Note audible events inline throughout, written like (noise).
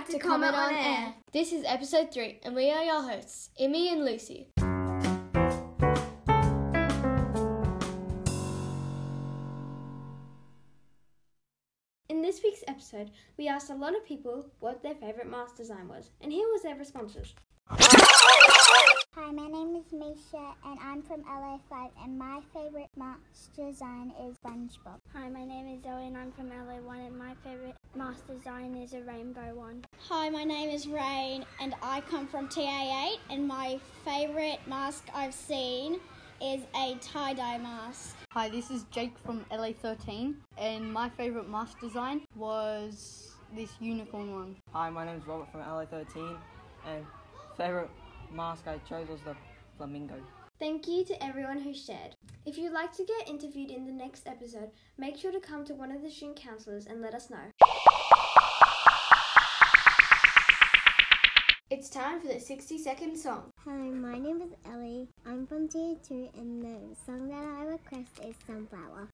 to Comet on Air. This is episode three, and we are your hosts, Emmy and Lucy. In this week's episode, we asked a lot of people what their favourite mask design was, and here was their responses. Hi, my name is Misha and I'm from LA5 and my favorite mask design is SpongeBob. Hi, my name is Zoe and I'm from LA1 and my favorite mask design is a rainbow one. Hi, my name is Rain and I come from TA8 and my favorite mask I've seen is a tie-dye mask. Hi, this is Jake from LA13 and my favourite mask design was this unicorn one. Hi, my name is Robert from LA13 and favourite mask I chose was the flamingo. Thank you to everyone who shared. If you'd like to get interviewed in the next episode, make sure to come to one of the student councillors and let us know. It's time for the 60 second song. Hi, my name is Ellie. I'm from Tier 2 and the song that I request is Sunflower.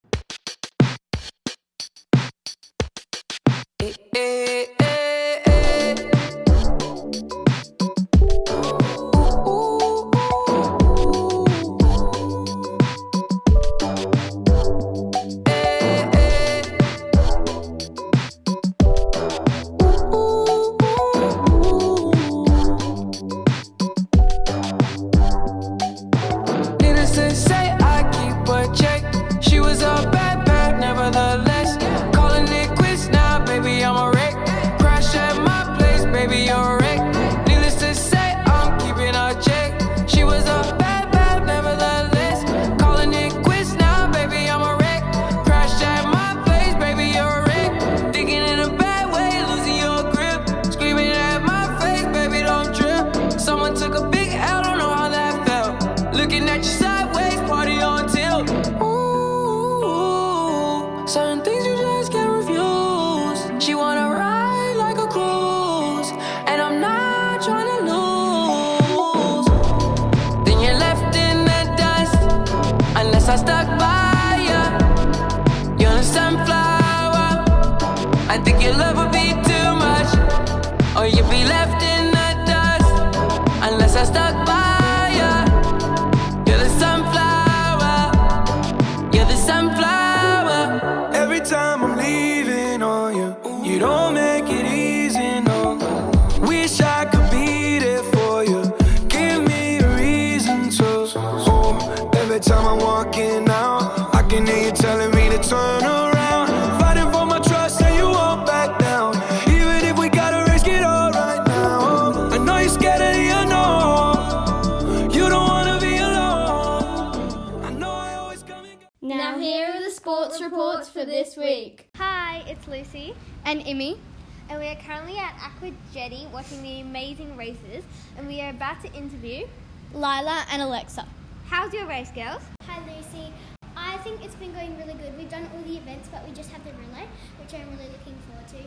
I I'm walking out, I can hear you telling me to turn around. Fighting for my trust, and you won't back down. Even if we gotta risk it all right now. I know you're scared of the unknown. You don't wanna be alone. I know I always come and go. Now, here are the sports reports for this week. Hi, it's Lucy And Emmy, and we are currently at Aqua Jetty watching the amazing races and we are about to interview. Lila and Alexa. How's your race, girls? Hi, Lucy. I think it's been going really good. We've done all the events, but we just have the relay, which I'm really looking forward to.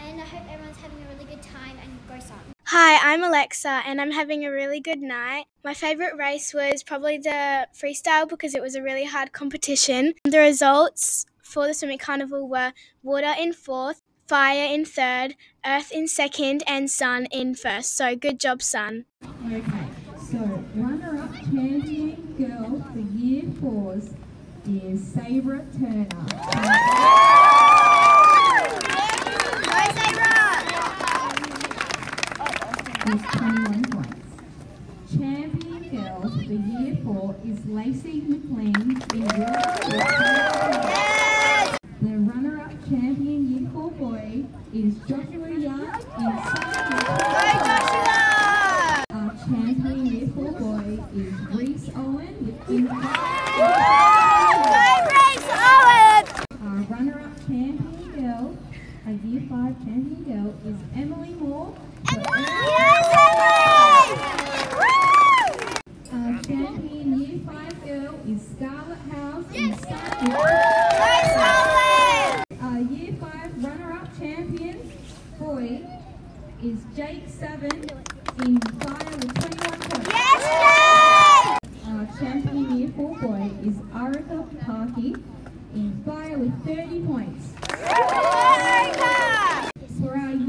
And I hope everyone's having a really good time and go Sun. Hi, I'm Alexa and I'm having a really good night. My favourite race was probably the freestyle because it was a really hard competition. The results for the swimming carnival were water in fourth, fire in third, earth in second, and sun in first. So good job, sun. Okay, so runner-up champion girl for year fours is Sabra Turner. With 21 points. Champion girl for year four is Lacey McLean in The runner-up champion year four boy is Joshua Young in Our champion year four boy is Reese Owen in Our runner-up champion girl, year five champion girl, is Emily Moore. Emily! Yes, Emily! Um, Our champion year five girl is Scarlett House in Our uh, year five runner-up champion boy is Jake Seven in fire with 21 points. Yes! Jake! Our champion year four boy is Arika Parky in fire with 30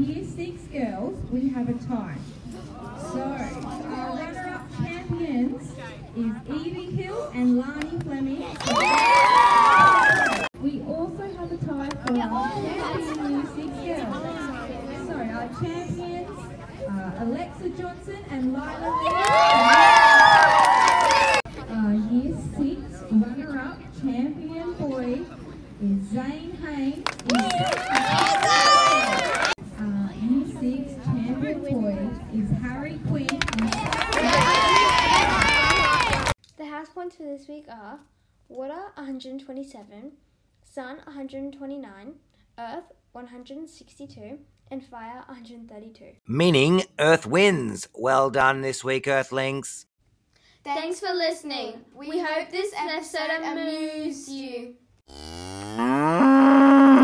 year six girls, we have a tie. So, our runner-up champions is Evie Hill and Lani Fleming. We also have a tie for our champion year six girls. So, our champions are Alexa Johnson and Lila Our year six runner-up champion boy is Zane Haynes. for this week are Water 127, Sun 129, Earth 162, and Fire 132. Meaning Earth wins. Well done this week, Earthlings. Thanks for listening. We hope this episode amused you. (laughs)